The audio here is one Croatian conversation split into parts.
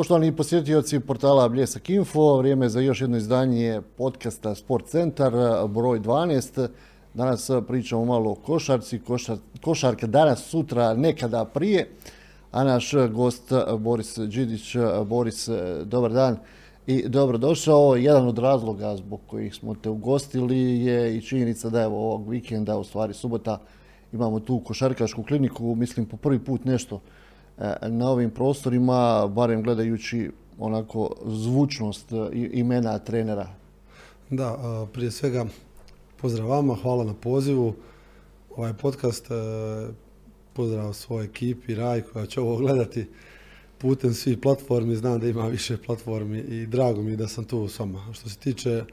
Poštovani posjetioci portala Bljesak Info, vrijeme za još jedno izdanje podcasta Sport Centar, broj 12. Danas pričamo malo o košarci, košarka danas, sutra, nekada prije. A naš gost Boris Đidić. Boris, dobar dan i dobro došao. Jedan od razloga zbog kojih smo te ugostili je i činjenica da je ovog vikenda, u stvari subota, imamo tu košarkašku kliniku, mislim po prvi put nešto na ovim prostorima, barem gledajući onako zvučnost imena trenera. Da, prije svega pozdrav vama, hvala na pozivu. Ovaj podcast, e, pozdrav svojoj ekipi, Raj koja će ovo gledati putem svih platformi, znam da ima više platformi i drago mi je da sam tu s vama. Što se tiče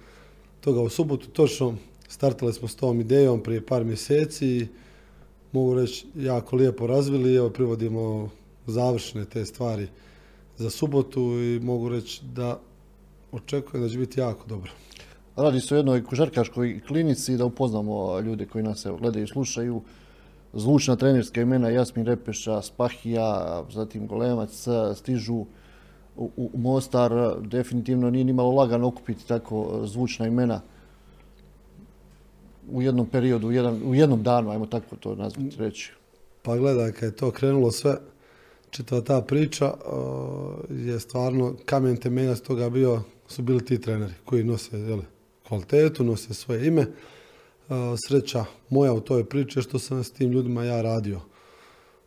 toga u subotu, točno startali smo s tom idejom prije par mjeseci mogu reći jako lijepo razvili, evo privodimo završne te stvari za subotu i mogu reći da očekujem da će biti jako dobro. Radi se o jednoj košarkaškoj klinici da upoznamo ljude koji nas evo, gledaju i slušaju. Zvučna trenerska imena Jasmin Repeša, Spahija, zatim Golemac stižu u, u Mostar. Definitivno nije nimalo lagano okupiti tako zvučna imena u jednom periodu, u, jedan, u jednom danu, ajmo tako to nazvati reći. Pa gledaj, kad je to krenulo sve, čitava ta priča uh, je stvarno kamen temeljac toga bio, su bili ti treneri koji nose jeli, kvalitetu, nose svoje ime. Uh, sreća moja u toj priči je što sam s tim ljudima ja radio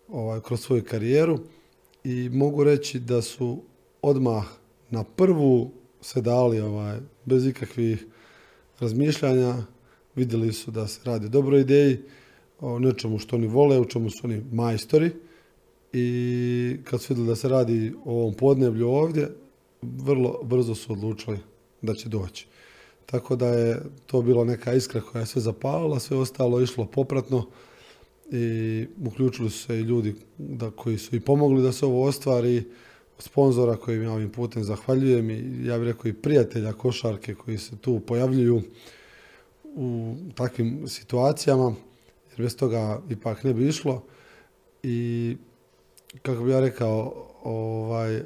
ovaj, kroz svoju karijeru i mogu reći da su odmah na prvu se dali ovaj, bez ikakvih razmišljanja vidjeli su da se radi o dobroj ideji, o nečemu što oni vole, u čemu su oni majstori i kad su vidjeli da se radi o ovom podneblju ovdje, vrlo brzo su odlučili da će doći. Tako da je to bila neka iskra koja je sve zapalila, sve ostalo išlo popratno i uključili su se i ljudi da, koji su i pomogli da se ovo ostvari, sponzora kojim ja ovim putem zahvaljujem i ja bih rekao i prijatelja košarke koji se tu pojavljuju u takvim situacijama, jer bez toga ipak ne bi išlo. I kako bi ja rekao, ovaj, uh,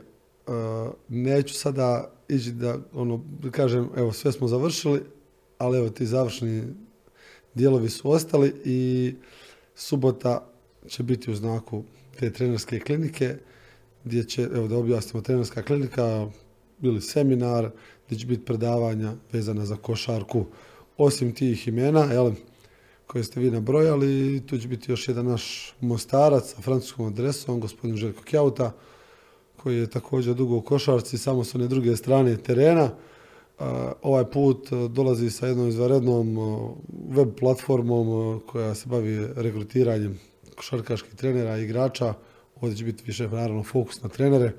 neću sada ići da ono, kažem, evo sve smo završili, ali evo ti završni dijelovi su ostali i subota će biti u znaku te trenerske klinike gdje će, evo da objasnimo, trenerska klinika ili seminar gdje će biti predavanja vezana za košarku, osim tih imena, jel, koje ste vi nabrojali, tu će biti još jedan naš mostarac sa francuskom adresom, gospodin Željko Kjauta, koji je također dugo u košarci, samo s one druge strane terena. Ovaj put dolazi sa jednom izvanrednom web platformom koja se bavi rekrutiranjem košarkaških trenera i igrača. Ovdje će biti više naravno fokus na trenere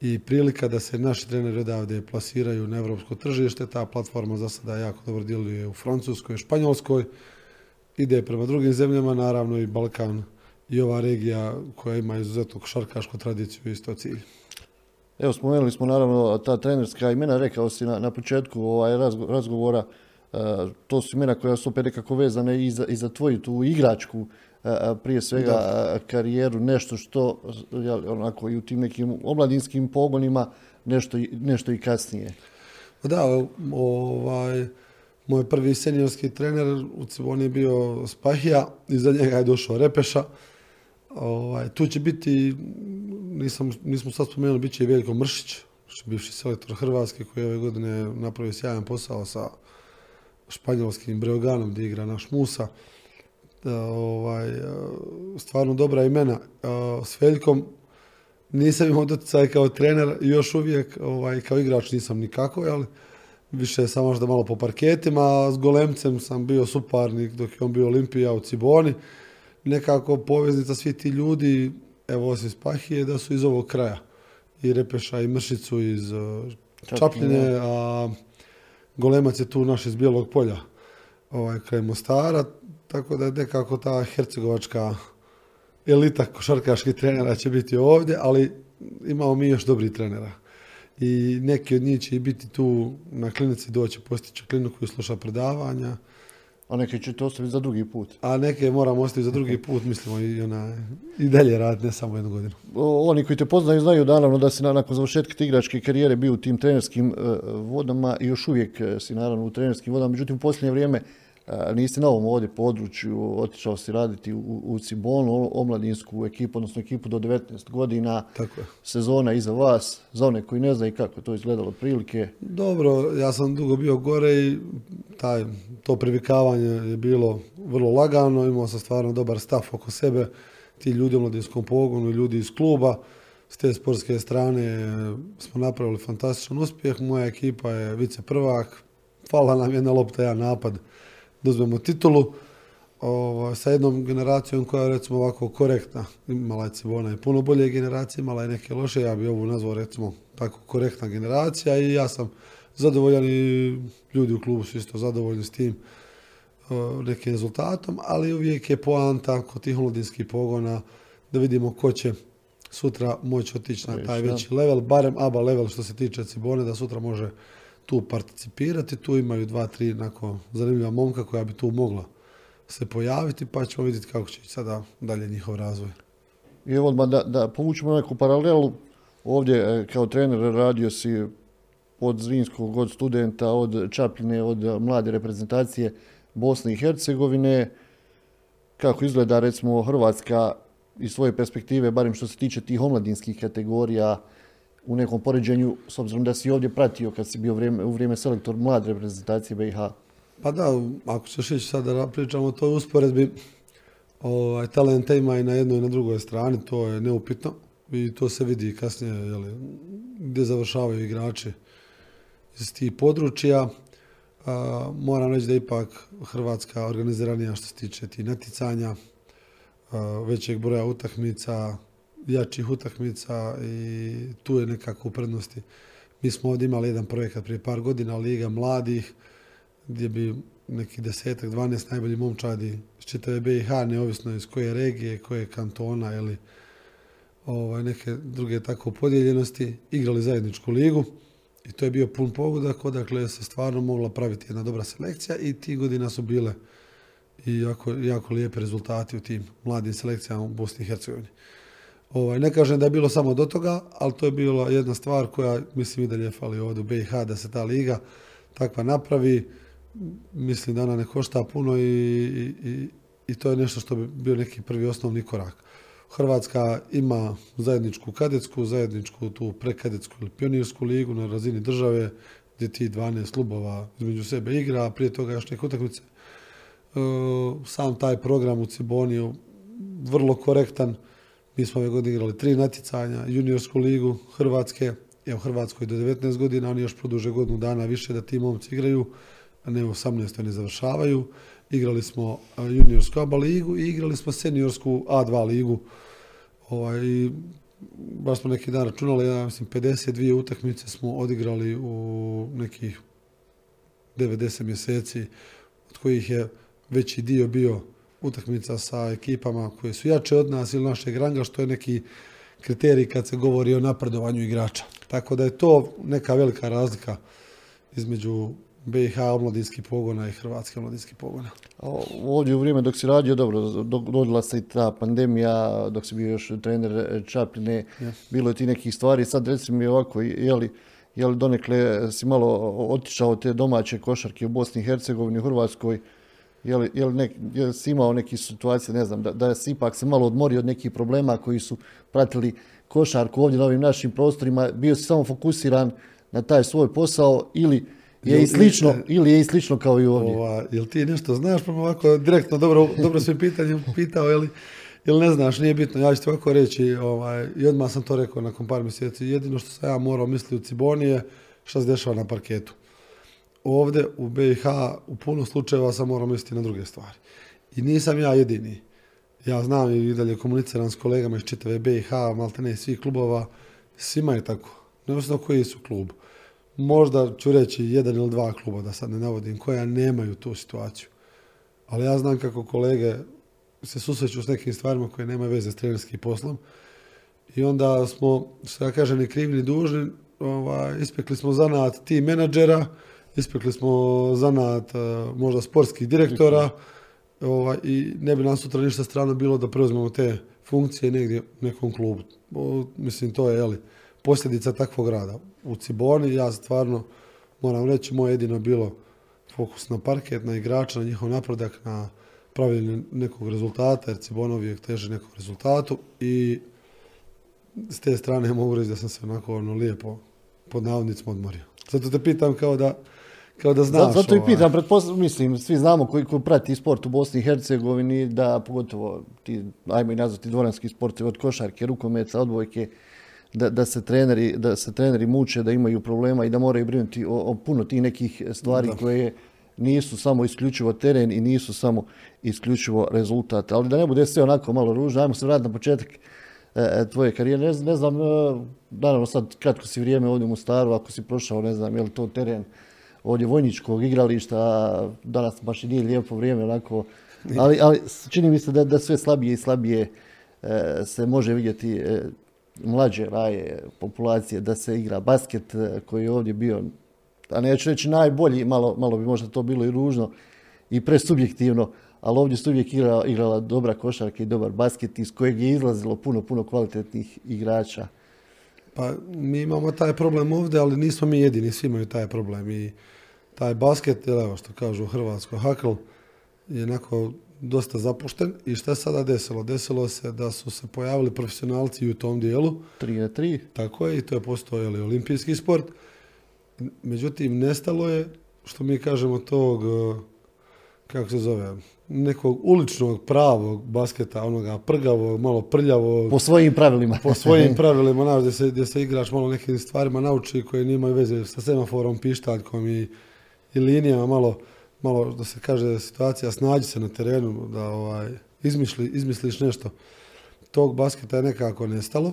i prilika da se naši treneri odavde plasiraju na evropsko tržište. Ta platforma za sada jako dobro djeluje u Francuskoj i Španjolskoj. Ide prema drugim zemljama, naravno i Balkan i ova regija koja ima izuzetnu košarkašku tradiciju isto cilj. Evo, spomenuli smo naravno ta trenerska imena, rekao si na, na početku ovaj razgovora, uh, to su imena koja su opet nekako vezane i za, i za tvoju tu igračku prije svega karijeru, nešto što onako i u tim nekim omladinskim pogonima, nešto, nešto i kasnije. Da, ovaj, moj prvi seniorski trener u Ciboni je bio Spahija, iza njega je došao Repeša. Ovaj, tu će biti, nisam, nismo sad spomenuli, bit će i Veljko Mršić, bivši selektor Hrvatske koji ove godine napravio sjajan posao sa španjolskim Breoganom gdje igra naš Musa ovaj, stvarno dobra imena. S Veljkom nisam imao doticaj kao trener, još uvijek ovaj, kao igrač nisam nikako, ali više sam možda malo po parketima, s Golemcem sam bio suparnik dok je on bio Olimpija u Ciboni. Nekako poveznica svi ti ljudi, evo osim Spahije, da su iz ovog kraja. I Repeša i Mršicu iz Čapljine, a Golemac je tu naš iz Bijelog polja ovaj, kraj Mostara, tako da nekako ta hercegovačka elita košarkaških trenera će biti ovdje, ali imamo mi još dobri trenera. I neki od njih će biti tu na klinici doći postići kliniku i sluša predavanja A neke ćete ostaviti za drugi put. A neke moramo ostaviti za drugi put, mislimo i, ona, i dalje raditi, ne samo jednu godinu. oni koji te poznaju znaju naravno da si nakon završetka te igračke karijere bio u tim trenerskim e, vodama i još uvijek e, si naravno u trenerskim vodama. Međutim, u posljednje vrijeme nisi na ovom ovdje području, otišao si raditi u, u Cibonu, omladinsku ekipu, odnosno ekipu do 19 godina. Tako je. Sezona iza vas, za one koji ne znaju kako to izgledalo prilike. Dobro, ja sam dugo bio gore i taj, to privikavanje je bilo vrlo lagano, imao sam stvarno dobar stav oko sebe, ti ljudi u mladinskom pogonu, ljudi iz kluba, s te sportske strane smo napravili fantastičan uspjeh, moja ekipa je vice prvak, hvala nam jedna lopta, jedan napad da uzmemo titulu ovo, sa jednom generacijom koja je recimo ovako korektna. Imala je Cibona i puno bolje generacije, imala je neke loše, ja bi ovu nazvao recimo tako korektna generacija i ja sam zadovoljan i ljudi u klubu su isto zadovoljni s tim nekim rezultatom, ali uvijek je poanta kod tih omladinskih pogona da vidimo ko će sutra moći otići na taj veći level, barem ABA level što se tiče Cibone, da sutra može tu participirati. Tu imaju dva, tri onako zanimljiva momka koja bi tu mogla se pojaviti, pa ćemo vidjeti kako će sada dalje njihov razvoj. I evo da, da povučemo neku paralelu, ovdje e, kao trener radio si od Zrinskog, od studenta, od Čapljine, od mlade reprezentacije Bosne i Hercegovine. Kako izgleda recimo Hrvatska iz svoje perspektive, barem što se tiče tih omladinskih kategorija, u nekom poređenju, s obzirom da si ovdje pratio kad si bio u vrijeme selektor mlade reprezentacije BiH? Pa da, ako ćeš ići sad da pričamo o toj usporedbi, ovaj, talenta ima i na jednoj i na drugoj strani, to je neupitno i to se vidi kasnije jeli, gdje završavaju igrači iz tih područja. moram reći da ipak Hrvatska organiziranija što se tiče tih natjecanja, većeg broja utakmica, jačih utakmica i tu je nekako u prednosti. Mi smo ovdje imali jedan projekat prije par godina, Liga mladih, gdje bi neki desetak, dvanest najbolji momčadi iz čitave BiH, neovisno iz koje regije, koje kantona ili ovaj, neke druge tako podijeljenosti, igrali zajedničku ligu i to je bio pun pogodak, odakle se stvarno mogla praviti jedna dobra selekcija i ti godina su bile i jako, jako lijepi rezultati u tim mladim selekcijama u Bosni i Hercegovini. Ovaj, ne kažem da je bilo samo do toga, ali to je bila jedna stvar koja mislim i dalje fali ovdje u BiH da se ta liga takva napravi. Mislim da ona ne košta puno i, i, i to je nešto što bi bio neki prvi osnovni korak. Hrvatska ima zajedničku kadetsku, zajedničku tu prekadetsku ili pionirsku ligu na razini države gdje ti 12 klubova između sebe igra, a prije toga još neke utakmice. E, sam taj program u Ciboni je vrlo korektan mi smo ove godine igrali tri natjecanja, juniorsku ligu Hrvatske, evo Hrvatskoj do 19 godina, oni još produže godinu dana više da ti momci igraju, a ne u 18. ne završavaju. Igrali smo juniorsku ABA ligu i igrali smo seniorsku A2 ligu. Ovaj, baš smo neki dan računali, ja mislim 52 utakmice smo odigrali u nekih 90 mjeseci, od kojih je veći dio bio utakmica sa ekipama koje su jače od nas ili našeg ranga, što je neki kriterij kad se govori o napredovanju igrača. Tako da je to neka velika razlika između BiH omladinskih pogona i Hrvatske omladinskih pogona. Ovdje u vrijeme dok si radio, dobro, dogodila se i ta pandemija, dok si bio još trener Čapljine, bilo je ti nekih stvari. Sad reci mi ovako, je li, je li donekle si malo otišao te domaće košarke u Bosni i Hercegovini, u Hrvatskoj, je li, je si imao neke situacije, ne znam, da, da si ipak se malo odmorio od nekih problema koji su pratili košarku ovdje na ovim našim prostorima, bio si samo fokusiran na taj svoj posao ili je i slično, ili je i slično kao i ovdje. Ova, jel ti nešto znaš, pa ovako direktno, dobro, dobro sve pitanje pitao, li ili ne znaš, nije bitno, ja ću ti ovako reći, ovaj, i odmah sam to rekao nakon par mjeseci, jedino što sam ja morao misliti u Cibonije, što se dešava na parketu ovdje u BiH u puno slučajeva sam morao misliti na druge stvari. I nisam ja jedini. Ja znam i dalje komuniciram s kolegama iz čitave BiH, malte ne svih klubova, svima je tako. Neovisno koji su klub. Možda ću reći jedan ili dva kluba, da sad ne navodim, koja nemaju tu situaciju. Ali ja znam kako kolege se susreću s nekim stvarima koje nemaju veze s trenerskim poslom. I onda smo, što ja kažem, ni krivi ni dužni, ovaj, ispekli smo zanat tim menadžera, ispekli smo zanat e, možda sportskih direktora ovaj, i ne bi nam sutra ništa strano bilo da preuzmemo te funkcije negdje u nekom klubu. mislim, to je jeli, posljedica takvog rada. U Ciboni ja stvarno moram reći, moje jedino bilo fokus na parket, na igrača, na njihov napredak, na pravilnje nekog rezultata, jer Cibona uvijek teže nekom rezultatu i s te strane mogu reći da sam se onako ono lijepo pod navodnicima odmorio. Zato te pitam kao da, kao da znaš. Zato, i ovaj. pitam, mislim, svi znamo koji, koji prati sport u Bosni i Hercegovini, da pogotovo ti, ajmo i nazvati dvoranski sport od košarke, rukomeca, odbojke, da, da, se treneri, da se treneri muče, da imaju problema i da moraju brinuti o, o puno tih nekih stvari koje nisu samo isključivo teren i nisu samo isključivo rezultat. Ali da ne bude sve onako malo ružno, ajmo se vratiti na početak e, e, tvoje karijere. Ne, ne znam, e, naravno sad kratko si vrijeme ovdje u Mostaru, ako si prošao, ne znam, je li to teren ovdje vojničkog igrališta, danas baš i nije lijepo vrijeme, onako, ali, ali čini mi se da, da sve slabije i slabije se može vidjeti mlađe raje populacije da se igra basket koji je ovdje bio, a neću reći najbolji, malo, malo bi možda to bilo i ružno i presubjektivno, ali ovdje su uvijek igrala, igrala dobra košarka i dobar basket iz kojeg je izlazilo puno, puno kvalitetnih igrača. Pa mi imamo taj problem ovdje, ali nismo mi jedini, svi imaju taj problem i taj basket, evo što kažu u Hrvatskoj, hakl, je onako dosta zapušten i šta se sada desilo? Desilo se da su se pojavili profesionalci u tom dijelu. 3 na 3. Tako je i to je postao olimpijski sport. Međutim, nestalo je, što mi kažemo tog, e, kako se zove, nekog uličnog pravog basketa, onoga prgavog, malo prljavog. Po svojim pravilima. po svojim pravilima, znaš, gdje se, gdje se igrač malo nekim stvarima nauči koje nemaju veze sa semaforom, pištaljkom i, i linijama, malo malo da se kaže situacija snađi se na terenu, da ovaj, izmišli, izmisliš nešto. Tog basketa je nekako nestalo.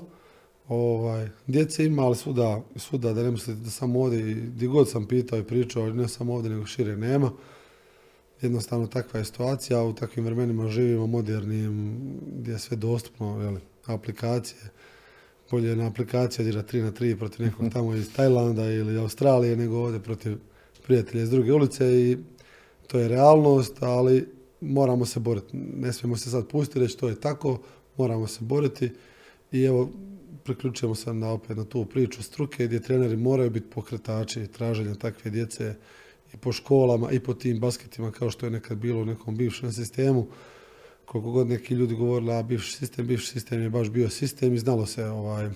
Ovaj, djece ima, ali svuda, svuda da ne mislite da samo ovdje, gdje god sam pitao i pričao, ne samo ovdje, nego šire nema. Jednostavno takva je situacija, u takvim vremenima živimo modernim, gdje je sve dostupno, jeli, aplikacije. Bolje je na aplikaciji odigrati 3 na 3 protiv nekog tamo iz Tajlanda ili Australije, nego ovdje protiv prijatelja iz druge ulice i to je realnost, ali moramo se boriti. Ne smijemo se sad pustiti reći to je tako, moramo se boriti i evo priključujemo se na opet na tu priču struke gdje treneri moraju biti pokretači traženja takve djece i po školama i po tim basketima kao što je nekad bilo u nekom bivšem sistemu. Koliko god neki ljudi govorili, a bivši sistem, bivši sistem je baš bio sistem i znalo se ovaj,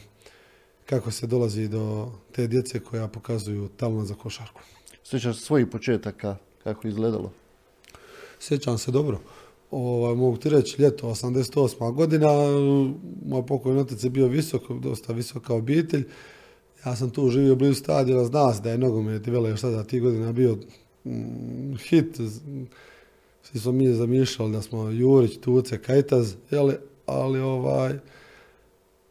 kako se dolazi do te djece koja pokazuju talent za košarku. Sjećaš svojih početaka kako izgledalo? Sjećam se dobro. Ovaj, mogu ti reći, ljeto 88. godina, moj pokojni otac je bio visok, dosta visoka obitelj. Ja sam tu živio blizu stadiona, zna se da je nogomet vele još tada tih godina bio mm, hit. Svi smo mi zamišljali da smo Jurić, Tuce, Kajtaz, jeli, ali ovaj,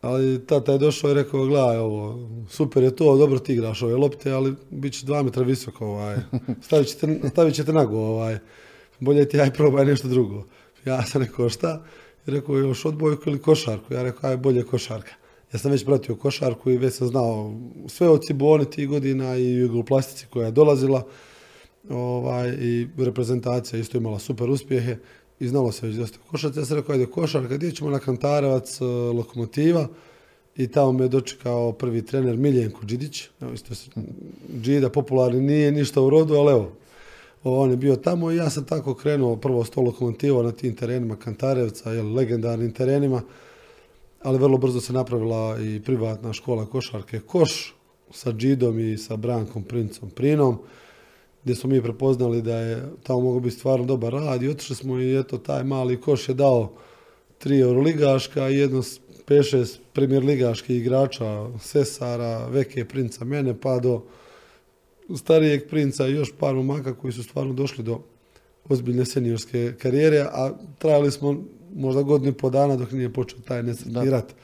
ali tata je došao i rekao, gledaj ovo, super je to, dobro ti igraš ove lopte, ali bit će dva metra visoko, ovaj. stavit, ćete, stavit ćete nagu, ovaj. bolje ti aj probaj nešto drugo. Ja sam rekao šta? I rekao još odbojku ili košarku. Ja rekao aj bolje košarka. Ja sam već pratio košarku i već sam znao sve od Cibone tih godina i u plastici koja je dolazila. Ovaj, I reprezentacija isto imala super uspjehe i znalo se već dosta košarca. Ja sam rekao, ajde košarka, gdje ćemo na Kantarevac, e, Lokomotiva. I tamo me dočekao prvi trener Miljenko Đidić. Evo, isto se, Đida popularni nije ništa u rodu, ali evo, on je bio tamo i ja sam tako krenuo prvo s to lokomotivo na tim terenima Kantarevca, jel, legendarnim terenima, ali vrlo brzo se napravila i privatna škola košarke Koš sa Džidom i sa Brankom Princom Prinom gdje smo mi prepoznali da je tamo mogao biti stvarno dobar rad i otišli smo i eto taj mali koš je dao tri euroligaška i jedno pet šest primjer ligaških igrača Sesara, Veke princa mene pa do starijeg princa i još par momaka koji su stvarno došli do ozbiljne seniorske karijere, a trajali smo možda godinu i po dana dok nije počeo taj nesretni rat.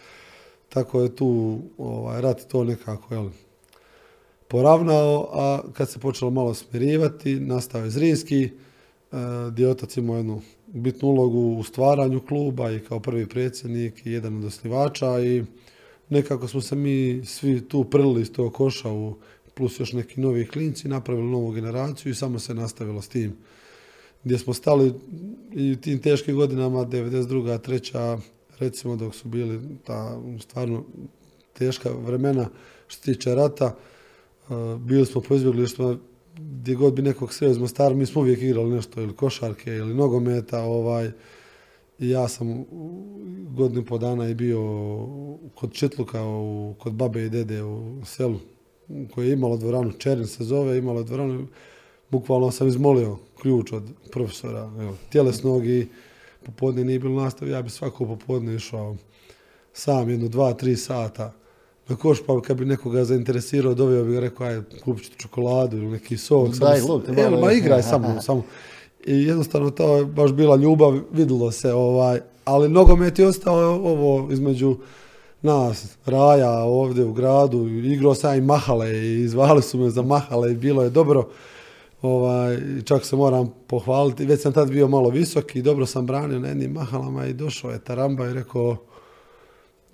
Tako je tu ovaj, rat to nekako, jel, poravnao, a kad se počelo malo smirivati, nastao je Zrinski, e, gdje otac imao jednu bitnu ulogu u stvaranju kluba i kao prvi predsjednik i jedan od osnivača i nekako smo se mi svi tu prlili iz tog koša u plus još neki novi klinci, napravili novu generaciju i samo se nastavilo s tim. Gdje smo stali i u tim teškim godinama, 92. treća, recimo dok su bili ta stvarno teška vremena što se tiče rata, bili smo po što gdje god bi nekog sreo iz Mostara, mi smo uvijek igrali nešto, ili košarke, ili nogometa, ovaj, ja sam godinu po dana i bio kod Četluka, kod babe i dede u selu, koje je imalo dvoranu, Čerin se zove, imalo dvoranu, bukvalno sam izmolio ključ od profesora, evo, tjelesnog i popodne nije bilo nastav, ja bi svako popodne išao sam jedno, dva, tri sata na koš, pa kad bi nekoga zainteresirao, doveo bi ga rekao, aj, kupit ću čokoladu ili neki sok. Daj, luk, evo, ma igraj samo, samo. I jednostavno to je baš bila ljubav, vidjelo se, ovaj, ali nogomet je ostao ovo između nas, Raja ovdje u gradu, igrao sam i mahale i zvali su me za mahale i bilo je dobro. Ovaj, čak se moram pohvaliti, već sam tad bio malo visok i dobro sam branio na jednim mahalama i došao je Taramba i rekao,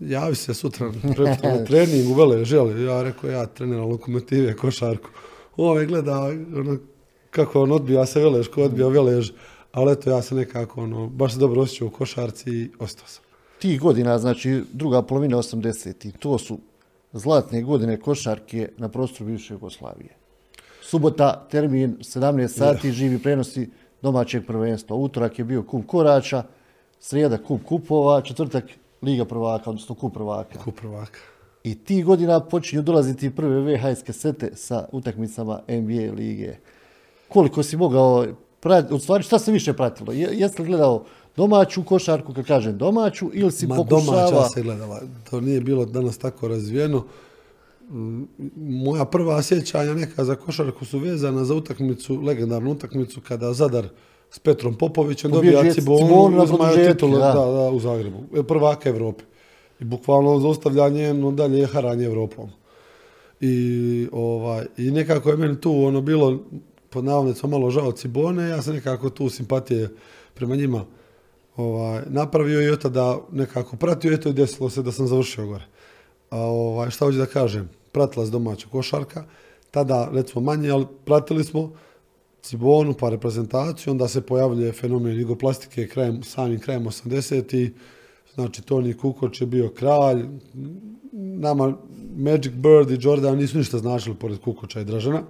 javi se sutra na trening u Vele, želi. Ja rekao, ja treniram lokomotive, košarku. Ove gleda ono, kako on odbija se Velež, ko odbija Velež, ali eto ja se nekako ono, baš se dobro osjećao u košarci i ostao sam. Tih godina, znači druga polovina 80 to su zlatne godine košarke na prostoru bivše Jugoslavije. Subota, termin 17 sati, živi prenosi domaćeg prvenstva. Utorak je bio kup korača, srijeda kup kupova, četvrtak Liga prvaka, odnosno kup prvaka. Kup prvaka. I ti godina počinju dolaziti prve VHS kasete sa utakmicama NBA lige. Koliko si mogao pratiti, u stvari šta se više pratilo? jesi li gledao domaću košarku, kad kažem domaću, ili si Ma pokušava... domaća se gledala, to nije bilo danas tako razvijeno. Mm, moja prva sjećanja neka za košarku su vezana za utakmicu, legendarnu utakmicu kada Zadar s Petrom Popovićem dobija Cibonu, uzmaju titulu da. Da, u Zagrebu. E, prvaka Evrope. I bukvalno zaustavljanje no dalje je haranje Evropom. I, ovaj, I nekako je meni tu ono bilo pod navodnicom malo žao Cibone, ja sam nekako tu simpatije prema njima ovaj, napravio i od tada nekako pratio, eto i desilo se da sam završio gore. A ovaj, šta hoću da kažem, pratila se domaća košarka, tada recimo manje, ali pratili smo, Cibonu pa reprezentaciju, onda se pojavljuje fenomen jugoplastike krajem, samim krajem 80 znači Toni Kukoč je bio kralj, nama Magic Bird i Jordan nisu ništa značili pored Kukoča i Dražana.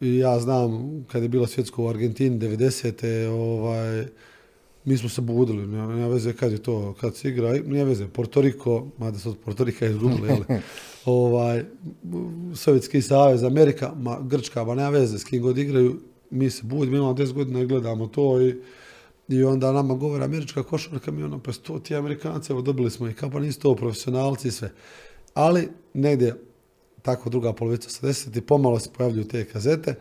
I ja znam, kad je bilo svjetsko u Argentini 90. ovaj, mi smo se budili, nema veze kad je to, kad se igra, nema veze, Porto Riko, mada se od Porto Rika izgubili, jel? ovaj, Sovjetski savez, Amerika, ma, Grčka, ma nema veze s kim god igraju, mi se budimo, imamo 10 godina i gledamo to i, i onda nama govore američka košarka, mi ono, pa sto ti Amerikanci, evo dobili smo ih, kao pa nisu to profesionalci i sve. Ali negdje, tako druga polovica 80 i pomalo se pojavljuju te kazete.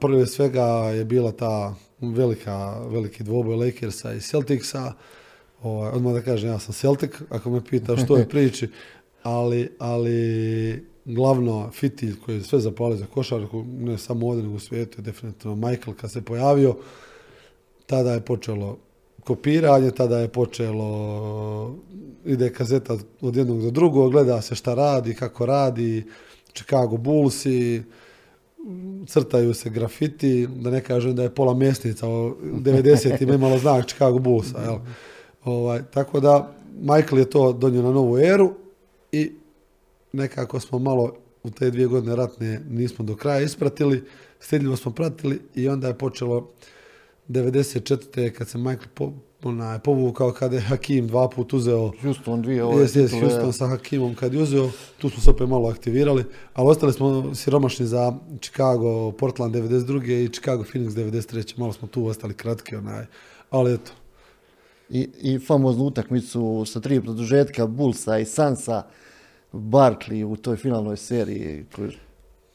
Prve svega je bila ta velika, veliki dvoboj Lakersa i Celticsa. Ovaj, odmah da kažem, ja sam Celtic, ako me pita što je priči, ali, ali glavno fitilj koji je sve zapali za košarku, ne samo ovdje nego u svijetu, je definitivno Michael kad se pojavio, tada je počelo kopiranje, tada je počelo, ide kazeta od jednog do drugog, gleda se šta radi, kako radi, Chicago Bullsi, crtaju se grafiti, da ne kažem da je pola mjesnica, 90. imalo znak Chicago Bullsa, jel? Ovaj, tako da, Michael je to donio na novu eru i nekako smo malo u te dvije godine ratne nismo do kraja ispratili, stidljivo smo pratili i onda je počelo 94. kad se Michael po, onaj, povukao kada je Hakim dva put uzeo Houston dvije ove jes, jes, Houston sa Hakimom kad je uzeo, tu smo se opet malo aktivirali, ali ostali smo siromašni za Chicago, Portland 92. i Chicago Phoenix 93. Malo smo tu ostali kratki, onaj, ali eto. I, i famoznu utakmicu sa tri produžetka Bullsa i Sansa Barkley u toj finalnoj seriji.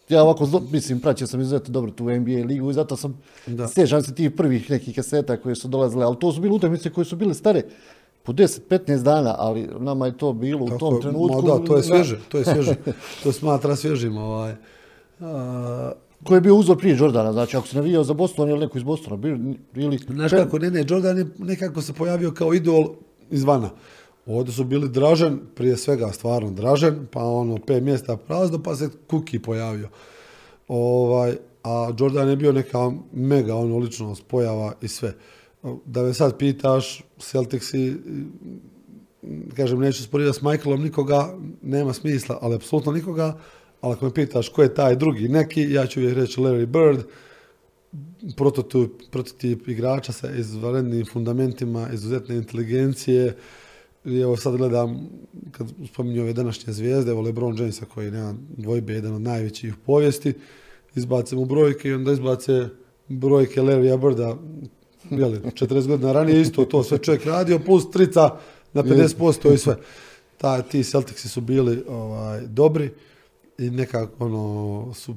Ja ovako, mislim, pratio sam izuzetno dobro tu NBA ligu i zato sam, da. sjećam se tih prvih nekih kaseta koje su dolazile, ali to su bile utakmice koje su bile stare po 10-15 dana, ali nama je to bilo u tom trenutku. da, to je svježe, to je svježe, to smatra svježim. Ovaj. Ko je bio uzor prije Jordana, znači ako se navijao za Boston ili neko iz Bostona, ili... Znaš kako, ne, ne, Jordan je nekako se pojavio kao idol izvana Ovdje su bili Dražen, prije svega stvarno Dražen, pa ono pet mjesta prazno, pa se Kuki pojavio. Ovaj, a Jordan je bio neka mega ono ličnost, pojava i sve. Da me sad pitaš, Celticsi, kažem, neću sporediti s Michaelom nikoga, nema smisla, ali apsolutno nikoga, ali ako me pitaš ko je taj drugi neki, ja ću uvijek reći Larry Bird, prototip, prototip igrača sa izvanrednim fundamentima, izuzetne inteligencije, i evo sad gledam, kad spominju ove današnje zvijezde, evo LeBron Jamesa koji nema dvojbe, jedan od najvećih u povijesti, mu brojke i onda izbace brojke Larrya Birda, jeli, 40 godina ranije isto to sve čovjek radio, plus trica na 50% i sve. Ta, ti Celticsi su bili ovaj, dobri i nekako ono, su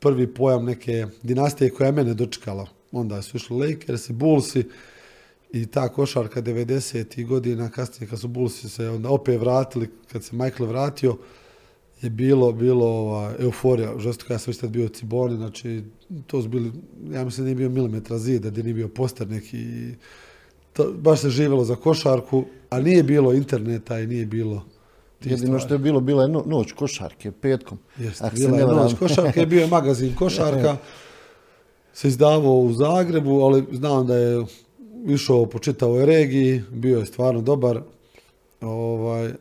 prvi pojam neke dinastije koja je mene dočekala. Onda su išli Lakers i Bullsi i ta košarka 90. godina, kasnije kad su Bullsi se onda opet vratili, kad se Michael vratio, je bilo, bilo ova, euforija. Žesto ja sam već tad bio Ciboni, znači to su bili, ja mislim da nije bio milimetra zida, da nije bio poster neki. To, baš se živjelo za košarku, a nije bilo interneta i nije bilo Jedino što je bilo, bila je noć košarke, petkom. Jeste, bila je noć košarke, bio je magazin košarka, se izdavao u Zagrebu, ali znam da je išao po čitavoj regiji, bio je stvarno dobar ovaj,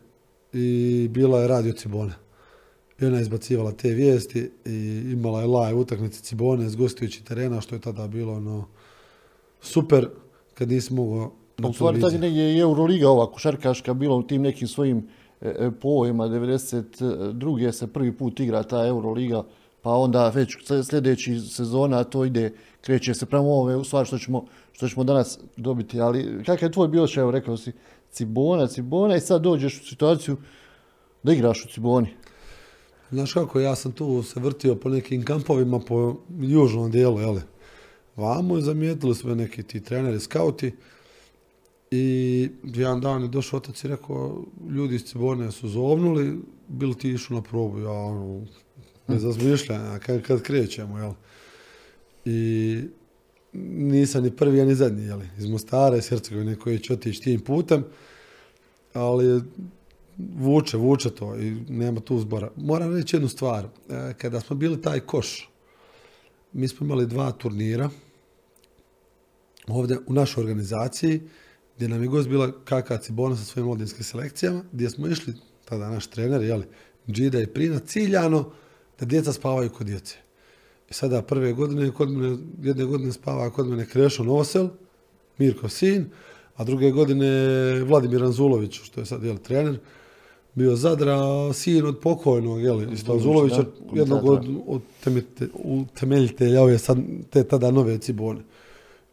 i bila je radio Cibone. I ona je izbacivala te vijesti i imala je live utakmice Cibone s gostujući terena, što je tada bilo ono, super kad nisi mogao na U stvari tad je negdje i Euroliga ova košarkaška bila u tim nekim svojim E, e, povojima 92. se prvi put igra ta Euroliga, pa onda već sljedeći sezona to ide, kreće se prema ove u stvari što ćemo, što ćemo danas dobiti. Ali kakav je tvoj bio evo rekao si, Cibona, Cibona i sad dođeš u situaciju da igraš u Ciboni. Znaš kako, ja sam tu se vrtio po nekim kampovima po južnom dijelu, jel? Vamo i zamijetili su me neki ti treneri, skauti, i jedan dan je došao otac i rekao, ljudi iz Cibone su zovnuli, bili ti išli na probu, ja ono, bez razmišljanja, kad, kad krećemo, jel? I nisam ni prvi, ni zadnji, jel? Iz Mostara, iz Hercegovine koji će otići tim putem, ali vuče, vuče to i nema tu zbora. Moram reći jednu stvar, e, kada smo bili taj koš, mi smo imali dva turnira ovdje u našoj organizaciji, gdje nam je gost bila KK Cibona sa svojim mladinskim selekcijama, gdje smo išli, tada naš trener, jeli, Džida i Prina, ciljano da djeca spavaju kod djece. I sada prve godine, kod mene, jedne godine spava kod mene Krešo Novosel, Mirko sin, a druge godine Vladimir Anzulović, što je sad jel, trener, bio Zadra, sin od pokojnog, jel, isto Anzulovića, jednog od, od temeljitelja ove sad, te tada nove Cibone.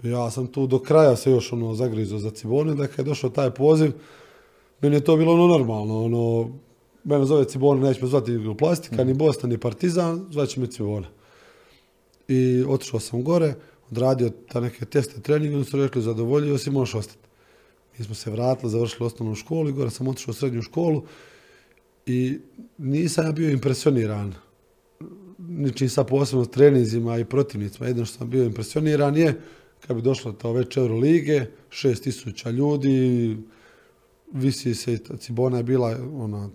Ja sam tu do kraja se još ono zagrizao za Cibone, da kad je došao taj poziv, meni je to bilo ono normalno, ono, mene zove Cibone, neće me zvati plastika, ni Boston, ni Partizan, zvaće me Cibone. I otišao sam gore, odradio ta neke teste treninge, oni su rekli zadovoljio si, možeš ostati. Mi smo se vratili, završili osnovnu školu i gore sam otišao u srednju školu i nisam ja bio impresioniran ničim sa posebno treninzima i protivnicima. Jedno što sam bio impresioniran je kad bi došla ta već Eurolige, šest tisuća ljudi, visi se, Cibona je bila ona,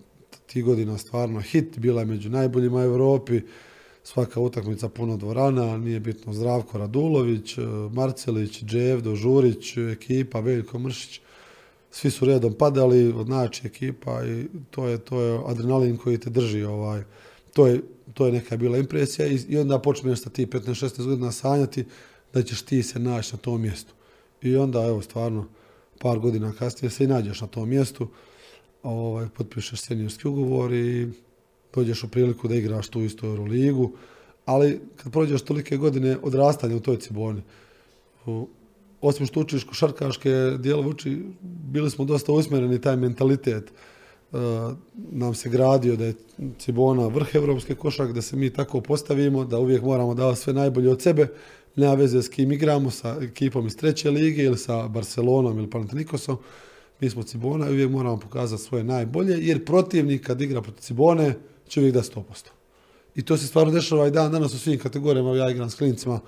ti godina stvarno hit, bila je među najboljima u Europi, svaka utakmica puno dvorana, nije bitno Zdravko Radulović, Marcelić, Dževdo, Žurić, ekipa, Veljko Mršić, svi su redom padali, znači ekipa i to je, to je adrenalin koji te drži, ovaj, to je, to je neka bila impresija i, i onda počneš sa ti 15-16 godina sanjati da ćeš ti se naći na tom mjestu. I onda, evo, stvarno, par godina kasnije se i nađeš na tom mjestu, ovaj, potpišeš seniorski ugovor i dođeš u priliku da igraš tu istu Euroligu, ali kad prođeš tolike godine odrastanja u toj Ciboni, osim što učiš košarkaške dijelove uči, bili smo dosta usmjereni taj mentalitet. Uh, nam se gradio da je Cibona vrh evropske košarke, da se mi tako postavimo, da uvijek moramo davati sve najbolje od sebe, nema veze s kim igramo, sa ekipom iz treće lige ili sa Barcelonom ili Panathinaikosom. Mi smo Cibona i uvijek moramo pokazati svoje najbolje, jer protivnik kad igra protiv Cibone će uvijek da 100%. I to se stvarno dešava i dan danas u svim kategorijama. Ja igram s klinicima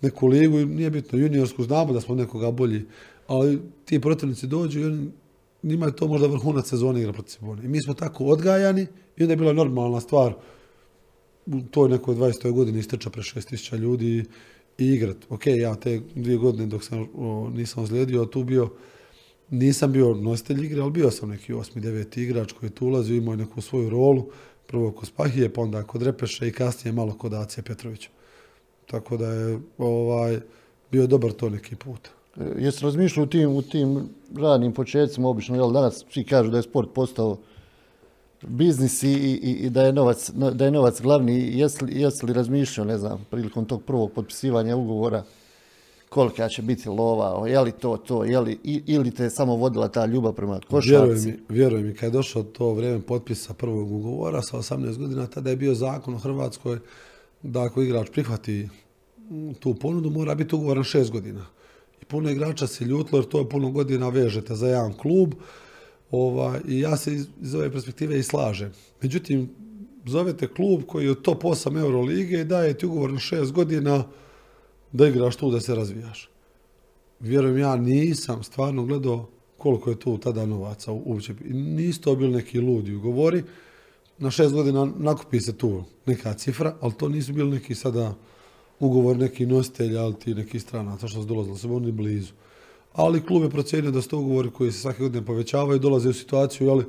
neku ligu i nije bitno juniorsku, znamo da smo nekoga bolji, ali ti protivnici dođu i oni njima je to možda vrhunac sezone igra protiv Cibone. I mi smo tako odgajani i onda je bila normalna stvar u toj nekoj 20. godini istrča pre 6000 ljudi i igrat. Ok, ja te dvije godine dok sam nisam ozlijedio, tu bio, nisam bio nositelj igre, ali bio sam neki osmi, deveti igrač koji je tu ulazio, imao je neku svoju rolu, prvo kod Spahije, pa onda kod Repeša i kasnije malo kod Acije Petrovića. Tako da je ovaj, bio dobar to neki put. E, jesi razmišljao u tim, u tim radnim početcima, obično, jel danas svi kažu da je sport postao biznis i, i, i da, je novac, da je novac glavni. Jesi li razmišljao, ne znam, prilikom tog prvog potpisivanja ugovora, kolika će biti lova, je li to to, je li, ili te je samo vodila ta ljubav prema košarci? Vjeruj mi, vjeruj mi, kad je došlo to vrijeme potpisa prvog ugovora sa 18 godina, tada je bio zakon u Hrvatskoj da ako igrač prihvati tu ponudu, mora biti ugovoran šest godina. I puno igrača se ljutilo jer to je puno godina vežete za jedan klub, Ova, I ja se iz, ove perspektive i slažem. Međutim, zovete klub koji je top 8 Eurolige i daje ti ugovor na 6 godina da igraš tu, da se razvijaš. Vjerujem, ja nisam stvarno gledao koliko je tu tada novaca uopće. Nisu to bili neki ludi ugovori. Na šest godina nakupi se tu neka cifra, ali to nisu bili neki sada ugovor neki nositelja, ali ti neki stranaca što su dolazili, su oni blizu ali klub je procijenio da su to ugovori koji se svake godine povećavaju, dolaze u situaciju jeli,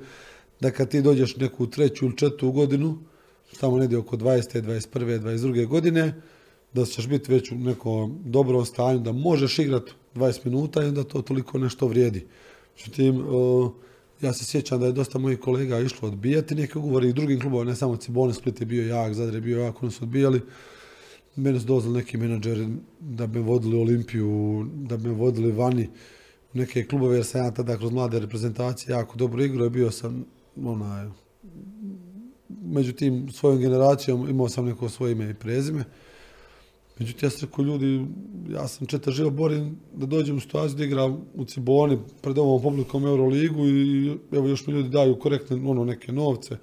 da kad ti dođeš neku treću ili četvrtu godinu, tamo negdje oko 20. 21. 22. godine, da ćeš biti već u nekom dobrom stanju, da možeš igrati 20 minuta i onda to toliko nešto vrijedi. Međutim, ja se sjećam da je dosta mojih kolega išlo odbijati neke ugovore i drugim klubova, ne samo Cibone, Split je bio jak, Zadar je bio jak, oni su odbijali mene su dolazili neki menadžeri da bi vodili Olimpiju, da bi vodili vani u neke klubove, jer sam ja tada kroz mlade reprezentacije jako dobro igrao i bio sam onaj, među tim svojom generacijom imao sam neko svoje ime i prezime. Međutim, ja sam rekao, ljudi, ja sam četar živo borim da dođem u situaciju da igram u Ciboni pred ovom publikom Euroligu i evo još mi ljudi daju korektne ono, neke novce.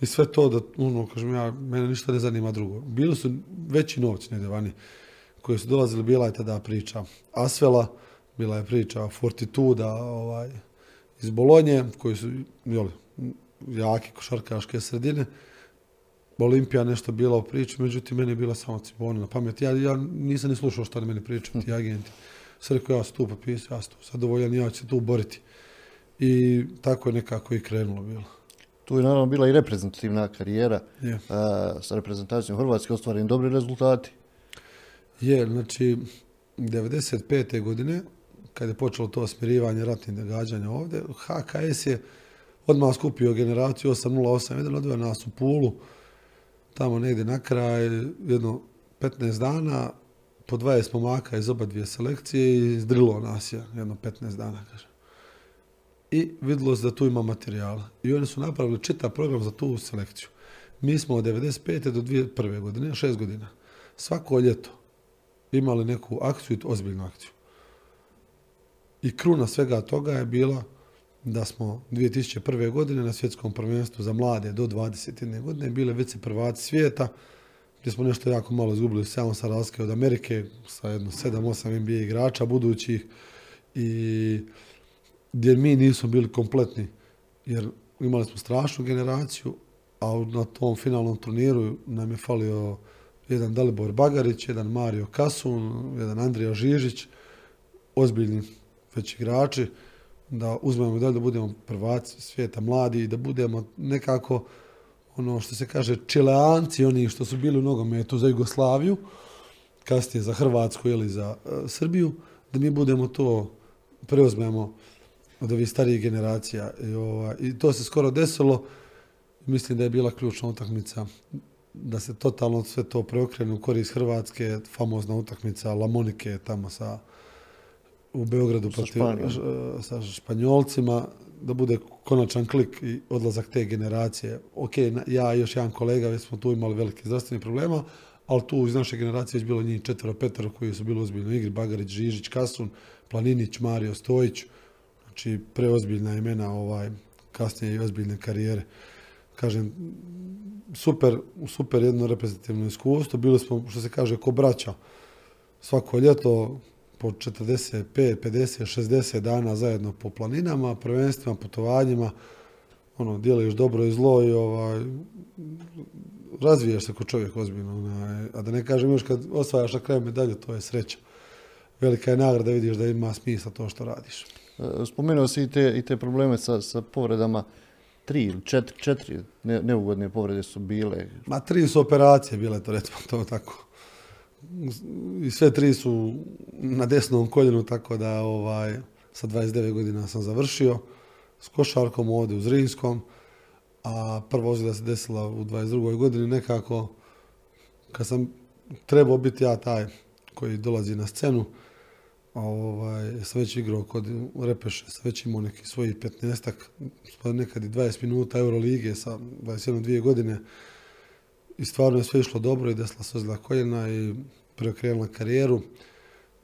I sve to da, ono, kažem ja, mene ništa ne zanima drugo. Bili su veći novci negdje vani koji su dolazili, bila je tada priča Asvela, bila je priča Fortituda ovaj, iz Bolonje, koji su joli, jake košarkaške sredine. Olimpija nešto bila u priči, međutim, meni je bila samo Cibona na pamet. Ja, ja nisam ni slušao što meni pričaju ti agenti. Sve rekao, ja sam tu popisao, ja sam tu zadovoljan, ja ću se tu boriti. I tako je nekako i krenulo bilo. Tu je naravno bila i reprezentativna karijera sa reprezentacijom Hrvatske, ostvareni dobri rezultati. Je, znači, 95. godine, kad je počelo to smirivanje ratnih događanja ovdje, HKS je odmah skupio generaciju 808, jedan odveo nas u Pulu, tamo negdje na kraj, jedno 15 dana, po 20 momaka iz oba dvije selekcije i zdrilo nas je jedno 15 dana, kažem i vidjelo se da tu ima materijala. I oni su napravili čitav program za tu selekciju. Mi smo od 95. do 2001. godine, šest godina, svako ljeto imali neku akciju, ozbiljnu akciju. I kruna svega toga je bila da smo 2001. godine na svjetskom prvenstvu za mlade do 21. godine bile vice prvaci svijeta, gdje smo nešto jako malo izgubili samo sa razlike od Amerike, sa jedno 7-8 NBA igrača budućih i gdje mi nismo bili kompletni, jer imali smo strašnu generaciju, a na tom finalnom turniru nam je falio jedan Dalibor Bagarić, jedan Mario Kasun, jedan Andrija Žižić, ozbiljni već igrači, da uzmemo dalje da budemo prvaci svijeta mladi i da budemo nekako ono što se kaže čileanci, oni što su bili u nogometu za Jugoslaviju, kasnije za Hrvatsku ili za uh, Srbiju, da mi budemo to preuzmemo od ovih starijih generacija. I, ova, I to se skoro desilo. Mislim da je bila ključna utakmica da se totalno sve to preokrene u korist Hrvatske, famozna utakmica Lamonike tamo sa u Beogradu sa, protiv, sa Španjolcima, da bude konačan klik i odlazak te generacije. Ok, ja i još jedan kolega, već smo tu imali velike zdravstvene problema, ali tu iz naše generacije već bilo njih četvero, petero koji su bili ozbiljno igri, Bagarić, Žižić, Kasun, Planinić, Mario Stojić, znači preozbiljna imena ovaj, kasnije i ozbiljne karijere. Kažem, super, super jedno reprezentativno iskustvo, bili smo, što se kaže, ko braća. Svako ljeto po 45, 50, 60 dana zajedno po planinama, prvenstvima, putovanjima, ono, dijeliš dobro i zlo i ovaj, razvijaš se kao čovjek ozbiljno. Onaj, a da ne kažem još kad osvajaš na kraju medalje, to je sreća. Velika je nagrada, vidiš da ima smisla to što radiš. E, spomenuo si i te, i te probleme sa, sa povredama tri ili četiri, četiri neugodne povrede su bile. Ma tri su operacije bile, to recimo to tako. I sve tri su na desnom koljenu, tako da ovaj, sa 29 godina sam završio s košarkom ovdje u Zrinskom, a prva ozljeda se desila u 22. godini nekako kad sam trebao biti ja taj koji dolazi na scenu, ovaj, sam već igrao kod Repeše, sam već imao neki svojih 15 pa nekad i 20 minuta Eurolige sa 21 godine i stvarno je sve išlo dobro i desila se ozljeda koljena i preokrenula karijeru.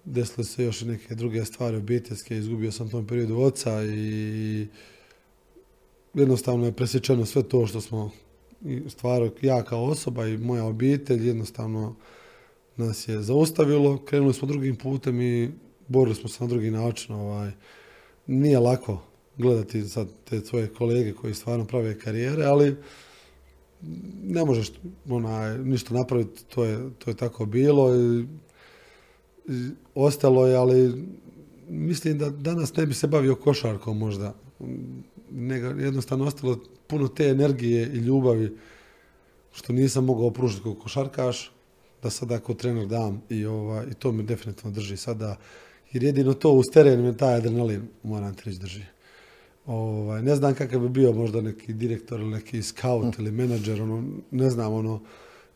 Desile se još i neke druge stvari obiteljske, izgubio sam tom periodu oca i jednostavno je presječeno sve to što smo stvarno ja kao osoba i moja obitelj jednostavno nas je zaustavilo, krenuli smo drugim putem i borili smo se na drugi način. Ovaj. Nije lako gledati sad te svoje kolege koji stvarno prave karijere, ali ne možeš onaj, ništa napraviti, to je, to je tako bilo i, i ostalo je, ali mislim da danas ne bi se bavio košarkom možda, nego jednostavno ostalo puno te energije i ljubavi što nisam mogao pružiti kao košarkaš, da sada kao trener dam i, ova, i to me definitivno drži sada, jer jedino to uz teren me taj adrenalin, moram ti reći, drži. Ovaj, ne znam kakav bi bio možda neki direktor ili neki scout ili menadžer, ono, ne znam, ono,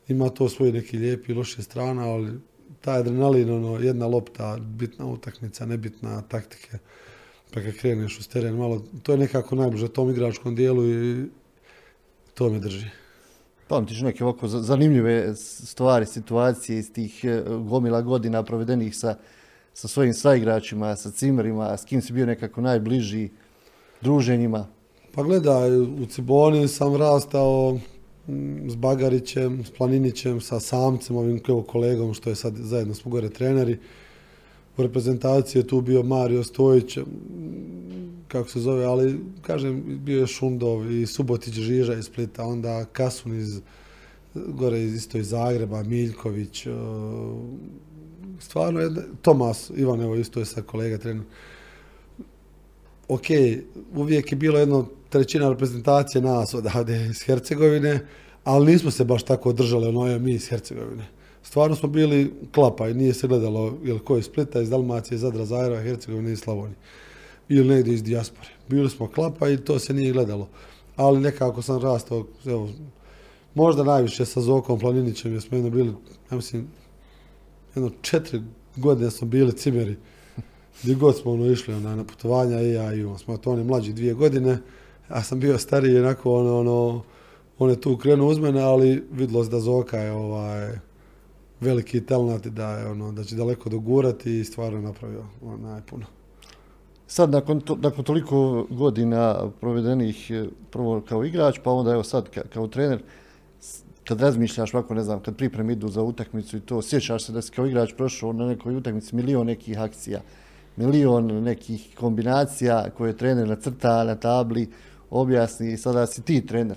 ima to svoje neki lijepi i loše strana, ali taj adrenalin, ono, jedna lopta, bitna utakmica, nebitna taktike, pa kad kreneš uz teren malo, to je nekako najbliže tom igračkom dijelu i to me drži. Pamtiš neke ovako zanimljive stvari, situacije iz tih e, gomila godina provedenih sa, sa svojim saigračima, sa cimerima, s kim si bio nekako najbliži, druženjima? Pa gledaj, u Ciboni sam rastao mm, s Bagarićem, s Planinićem, sa Samcem, ovim kolegom što je sad zajedno smo gore treneri. U reprezentaciji je tu bio Mario Stojić, mm, kako se zove, ali kažem, bio je Šundov i Subotić Žiža iz Splita, onda Kasun iz gore isto iz Zagreba, Miljković, stvarno je, Tomas, Ivan, evo isto je sa kolega trener ok, uvijek je bilo jedno trećina reprezentacije nas odavde iz Hercegovine, ali nismo se baš tako držali ono mi iz Hercegovine. Stvarno smo bili klapa i nije se gledalo jel ko je Splita, iz Dalmacije, Zadra, Zajra, Hercegovine i Slavonije. Ili negdje iz dijaspore. Bili smo klapa i to se nije gledalo. Ali nekako sam rastao, evo, možda najviše sa Zokom Planinićem, jer smo jedno bili, ja mislim, jedno četiri godine smo bili cimeri gdje god smo ono išli ona, na putovanja i ja i on. Smo to oni mlađi dvije godine, ja sam bio stariji onako ono, ono on je tu krenuo uz mene, ali vidjelo se da Zoka je ovaj, veliki talent da, je, ono, da će daleko dogurati i stvarno napravio ono, najpuno. Sad, nakon, to, nakon toliko godina provedenih eh, prvo kao igrač, pa onda evo sad kao trener, kad razmišljaš ovako, ne znam, kad pripremi idu za utakmicu i to, sjećaš se da si kao igrač prošao na nekoj utakmici milion nekih akcija milion nekih kombinacija koje trener nacrta na tabli, objasni i sada si ti trener.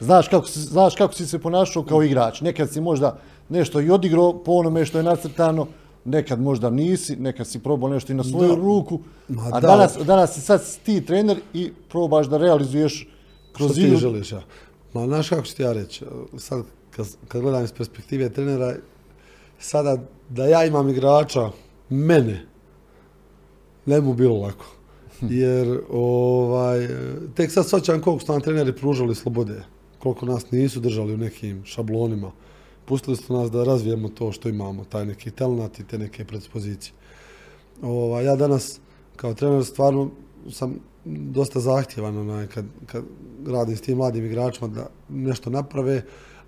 Znaš kako, znaš kako si se ponašao kao igrač. Nekad si možda nešto i odigrao po onome što je nacrtano, nekad možda nisi, nekad si probao nešto i na svoju ruku, a danas, danas si sad ti trener i probaš da realizuješ kroz Što ti želiš, ja. Ma, znaš kako ću ti ja reći, sad kad, kad gledam iz perspektive trenera, sada da ja imam igrača, mene, ne mu bilo lako. Jer ovaj, tek sad svaćam koliko su nam treneri pružali slobode. Koliko nas nisu držali u nekim šablonima. Pustili su nas da razvijemo to što imamo, taj neki talent i te neke predspozicije. Ovaj, ja danas kao trener stvarno sam dosta zahtjevan onaj, kad, kad radim s tim mladim igračima da nešto naprave,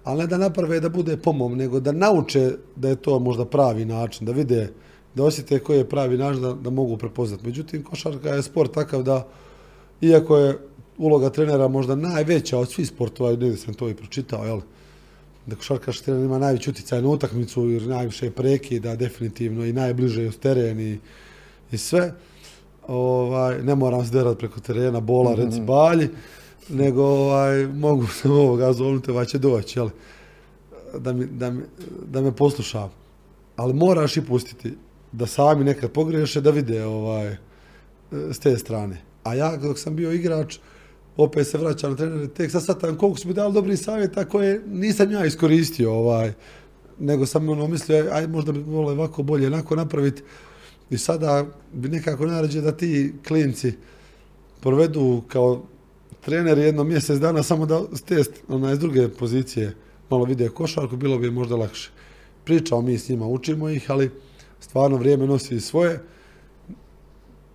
ali ne da naprave da bude pomom, nego da nauče da je to možda pravi način, da vide da osjete koji je pravi način da, da mogu prepoznati. Međutim, košarka je sport takav da, iako je uloga trenera možda najveća od svih sportova, negdje sam to i pročitao, jel? da košarkaški trener ima najveći utjecaj na utakmicu jer najviše prekida definitivno i najbliže uz teren i, i sve. Ovaj, ne moram se derat preko terena, bola, reci Mhm. balji, nego ovaj, mogu se ovoga zovnuti, ovaj će doći, jel? Da, mi, da, mi, da me posluša. Ali moraš i pustiti da sami nekad pogriješe da vide ovaj, s te strane. A ja dok sam bio igrač, opet se vraćam na trenere, tek sad satam koliko su mi dali dobri savjeta koje nisam ja iskoristio, ovaj, nego sam ono mislio, aj možda bi volio ovako bolje onako napraviti. I sada bi nekako naređe da ti klinci provedu kao trener jedno mjesec dana samo da s te onaj, s druge pozicije malo vide košarku, bilo bi možda lakše. Pričamo mi s njima, učimo ih, ali stvarno vrijeme nosi svoje.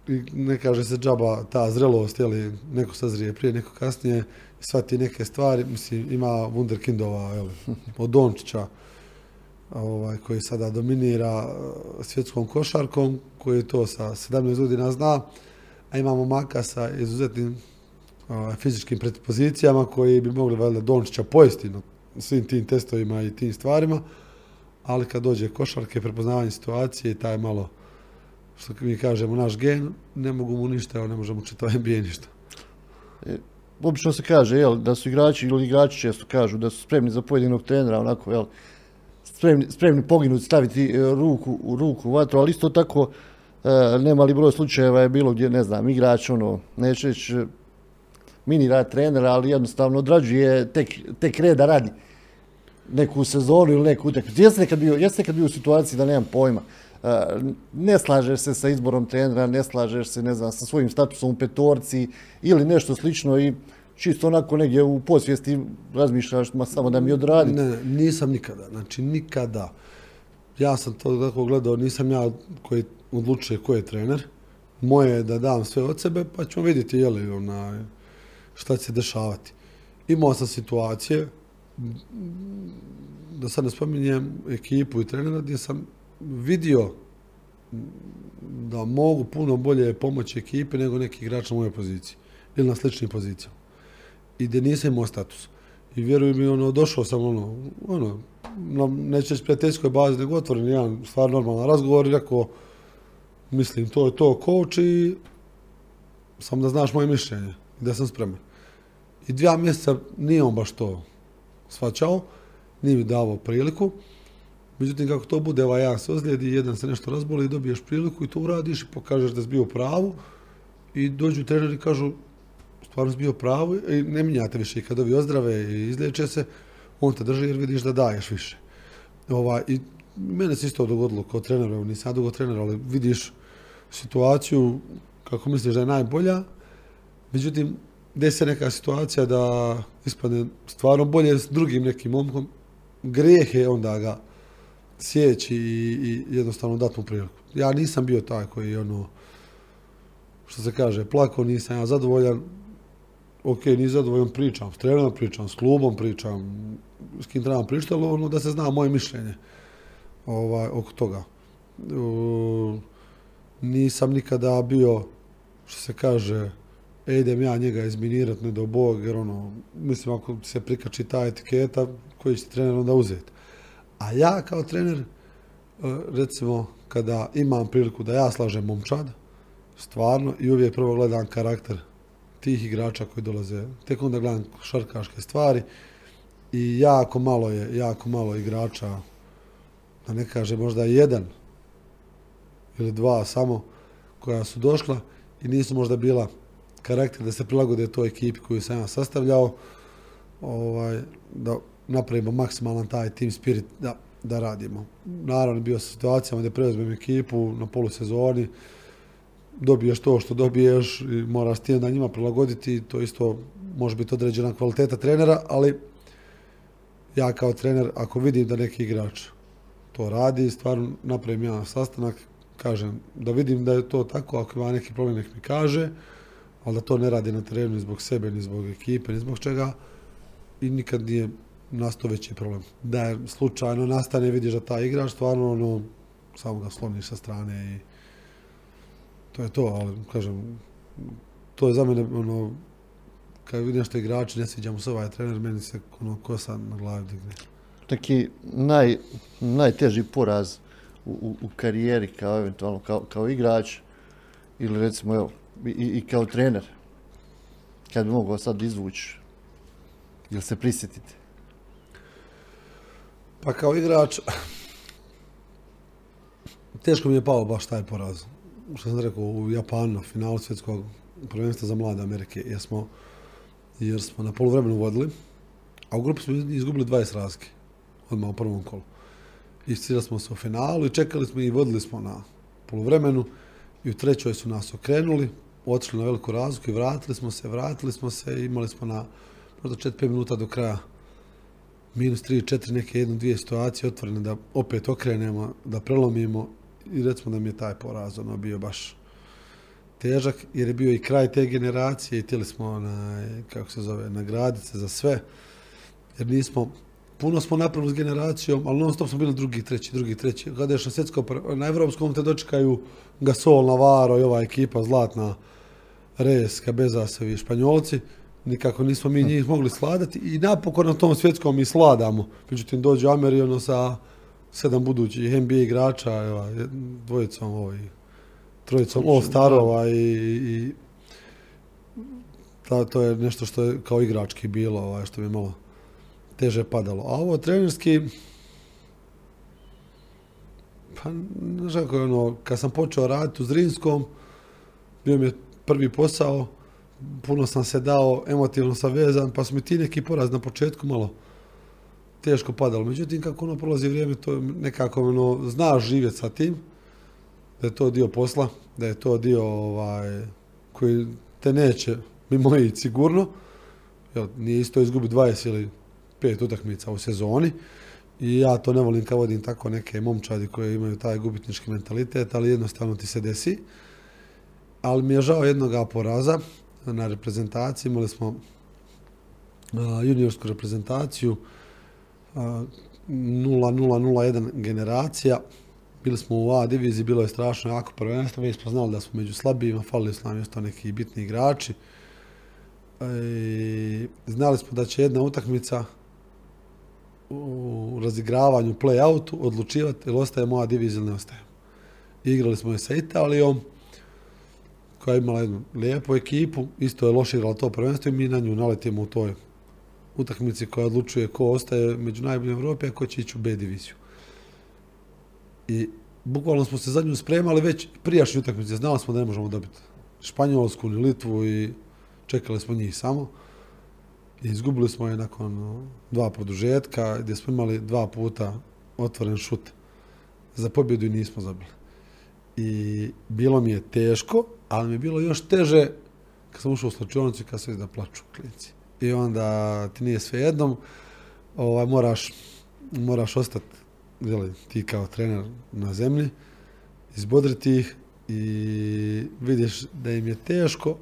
I ne kaže se džaba ta zrelost, jeli, neko sazrije prije, neko kasnije, shvati neke stvari, mislim, ima wunderkindova, jeli, od Dončića, ovaj, koji sada dominira eh, svjetskom košarkom, koji to sa 17 godina zna, a imamo Maka sa izuzetnim ovaj, fizičkim predispozicijama koji bi mogli valjda Dončića pojesti na svim tim testovima i tim stvarima, ali kad dođe košarke, prepoznavanje situacije taj malo što mi kažemo, naš gen, ne mogu mu ništa, evo ne možemo čitav NBA ništa. Obično se kaže jel, da su igrači ili igrači često kažu da su spremni za pojedinog trenera, onako, jel, spremni, spremni poginuti, staviti e, ruku u ruku u vatru, ali isto tako e, nemali broj slučajeva je bilo gdje, ne znam, igrač, ono, neće reći e, mini rad trenera, ali jednostavno odrađuje tek, tek reda radi neku sezonu ili neku utakmicu. Jeste nekad bio, jeste nekad bio u situaciji da nemam pojma, e, ne slažeš se sa izborom trenera, ne slažeš se, ne znam, sa svojim statusom u petorci ili nešto slično i čisto onako negdje u posvijesti razmišljaš ma samo da mi odradi. Ne, nisam nikada, znači nikada. Ja sam to tako gledao, nisam ja koji odlučuje ko je trener. Moje je da dam sve od sebe, pa ćemo vidjeti je li onaj, šta će se dešavati. Imao sam situacije, da sad ne spominjem ekipu i trenera, gdje sam vidio da mogu puno bolje pomoći ekipi nego neki igrač na mojoj poziciji ili na sličnim pozicijama. I gdje nisam imao status. I vjeruj mi, ono, došao sam, ono, ono, na, reći prijateljskoj bazi, nego otvoren jedan stvar normalan razgovor i rekao, mislim, to je to coach i samo da znaš moje mišljenje da sam spreman. I dva mjeseca nije on baš to svačao, nije mi davao priliku. Međutim, kako to bude, ovaj jedan se ozlijedi, jedan se nešto razboli, dobiješ priliku i to uradiš i pokažeš da si bio u pravu. I dođu treneri i kažu, stvarno si bio pravu i ne minjate više. I kad ovi ozdrave i izliječe se, on te drži jer vidiš da daješ više. Ovaj, I mene se isto dogodilo kao trener, nisam ja dugo trener, ali vidiš situaciju kako misliš da je najbolja, međutim, desi neka situacija da ispadne stvarno bolje s drugim nekim momkom, grijeh je onda ga sjeći i, jednostavno dati mu priliku. Ja nisam bio taj koji ono, što se kaže, plako, nisam ja zadovoljan, ok, nisam zadovoljan, pričam s trenerom, pričam s klubom, pričam s kim trebam pričati, ali ono da se zna moje mišljenje ovaj, oko toga. Nisam nikada bio, što se kaže, e, idem ja njega izminirat, ne do Bog, jer ono, mislim, ako se prikači ta etiketa, koji će trener onda uzeti. A ja kao trener, e, recimo, kada imam priliku da ja slažem momčad, stvarno, i uvijek prvo gledam karakter tih igrača koji dolaze, tek onda gledam šarkaške stvari i jako malo je, jako malo igrača, da ne kaže možda jedan ili dva samo, koja su došla i nisu možda bila karakter da se prilagode toj ekipi koju sam ja sastavljao, ovaj, da napravimo maksimalan taj team spirit da, da radimo. Naravno, bio sam situacijama gdje preuzmem ekipu na polusezoni, dobiješ to što dobiješ i moraš ti onda njima prilagoditi, to isto može biti određena kvaliteta trenera, ali ja kao trener, ako vidim da neki igrač to radi, stvarno napravim ja sastanak, kažem da vidim da je to tako, ako ima neki problem nek mi kaže, ali da to ne radi na terenu ni zbog sebe, ni zbog ekipe, ni zbog čega i nikad nije nastao veći problem. Da je slučajno nastane, vidiš da taj igrač stvarno ono, samo ga sloniš sa strane i to je to, ali kažem, to je za mene ono, kad vidim što igrači ne sviđa mu se ovaj trener, meni se ono kosa na glavi digne. taki naj, najteži poraz u, u, karijeri kao eventualno kao, kao igrač ili recimo evo, i, i kao trener? Kad bi mogao sad izvući ili se prisjetiti? Pa kao igrač, teško mi je pao baš taj poraz. Što sam rekao, u Japanu, finalu svjetskog prvenstva za mlade Amerike, jer smo, jer smo na poluvremenu vodili, a u grupi smo izgubili 20 razlike, odmah u prvom kolu. Istirali smo se u finalu i čekali smo i vodili smo na poluvremenu i u trećoj su nas okrenuli, otišli na veliku razliku i vratili smo se, vratili smo se i imali smo na možda 4-5 minuta do kraja minus 3-4 neke jednu, dvije situacije otvorene da opet okrenemo, da prelomimo i recimo da mi je taj poraz ono bio baš težak jer je bio i kraj te generacije i htjeli smo na, kako se zove, nagraditi se za sve jer nismo puno smo napravili s generacijom, ali non stop smo bili drugi, treći, drugi, treći. Kada na svjetsko, na evropskom te dočekaju Gasol, Navarro i ova ekipa zlatna, Reyes, Cabezasevi, Španjolci, nikako nismo mi njih mogli sladati i napokon na tom svjetskom mi sladamo. Međutim, dođe Ameri ono sa sedam budućih NBA igrača, evo, dvojicom ovaj, trojicom All Starova i, i to je nešto što je kao igrački bilo, ovaj, što bi malo teže padalo. A ovo trenerski, pa ne znam kako ono, kad sam počeo raditi u Zrinskom, bio mi je prvi posao, puno sam se dao, emotivno sam vezan, pa su mi ti neki poraz na početku malo teško padalo. Međutim, kako ono prolazi vrijeme, to nekako ono, znaš živjeti sa tim, da je to dio posla, da je to dio ovaj, koji te neće mimo ići sigurno. Jel, nije isto izgubiti 20 ili pet utakmica u sezoni i ja to ne volim kao vodim tako neke momčadi koje imaju taj gubitnički mentalitet, ali jednostavno ti se desi. Ali mi je žao jednoga poraza na reprezentaciji, imali smo juniorsku reprezentaciju, 0-0-0-1 generacija, bili smo u A diviziji, bilo je strašno jako prvenstvo, mi smo znali da smo među slabijima, falili su nam isto neki bitni igrači. E, znali smo da će jedna utakmica u razigravanju play-outu odlučivati ili ostaje moja divizija ili ne ostaje. Igrali smo je sa Italijom, koja je imala jednu lijepu ekipu, isto je loše igrala to prvenstvo i mi na nju naletimo u toj utakmici koja odlučuje ko ostaje među najboljim Europi, a ko će ići u B diviziju. I bukvalno smo se za nju spremali već prijašnje utakmice, znali smo da ne možemo dobiti Španjolsku ni Litvu i čekali smo njih samo. I izgubili smo je nakon dva produžetka gdje smo imali dva puta otvoren šut za pobjedu i nismo zabili. I bilo mi je teško, ali mi je bilo još teže kad sam ušao u slučajnicu i kad se da plaču klinci. I onda ti nije sve jednom, ovaj, moraš, moraš ostati ti kao trener na zemlji, izbodriti ih i vidiš da im je teško,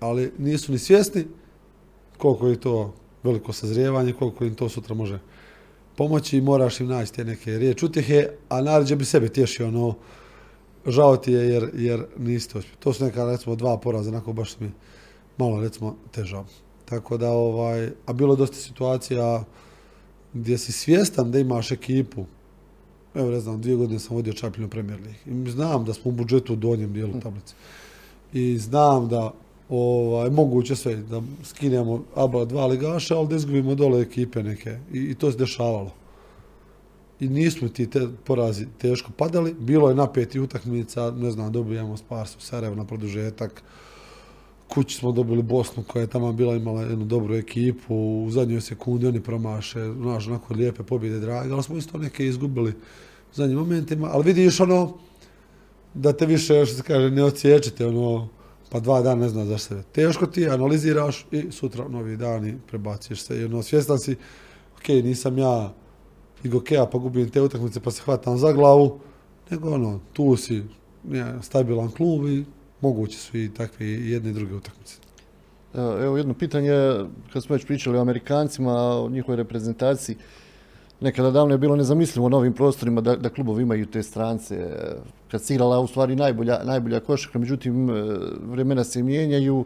ali nisu ni svjesni koliko je to veliko sazrijevanje, koliko im to sutra može pomoći i moraš im naći te neke riječi utjehe, a naređe bi sebe tješio, ono, žao ti je jer, jer niste uspjeli. To su neka, recimo, dva poraza, onako baš mi malo, recimo, težao. Tako da, ovaj, a bilo je dosta situacija gdje si svjestan da imaš ekipu, evo ne znam, dvije godine sam vodio Čapljinu Premier League. I znam da smo u budžetu u donjem dijelu tablice. I znam da ovaj, moguće sve, da skinemo aba dva ligaša, ali da izgubimo dole ekipe neke. I, I, to se dešavalo. I nismo ti te porazi teško padali. Bilo je napeti utakmica, ne znam, dobijamo Sparsu Sarajevo na produžetak. Kući smo dobili Bosnu koja je tamo bila imala jednu dobru ekipu. U zadnjoj sekundi oni promaše, znaš, onako lijepe pobjede drage, ali smo isto neke izgubili u zadnjim momentima. Ali vidiš ono, da te više, što se kaže, ne ociječete, ono, pa dva dana ne zna za sebe. Teško ti, analiziraš i sutra novi dan i prebaciš se. Jedno, svjestan si, ok, nisam ja igokeja pa gubim te utakmice pa se hvatam za glavu, nego ono, tu si stabilan klub i moguće su i takve jedne i druge utakmice. Evo jedno pitanje, kad smo već pričali o Amerikancima, o njihovoj reprezentaciji, nekada davno je bilo nezamislivo u novim prostorima da, da klubovi imaju te strance. Kad se igrala u stvari najbolja, najbolja košarka, međutim e, vremena se mijenjaju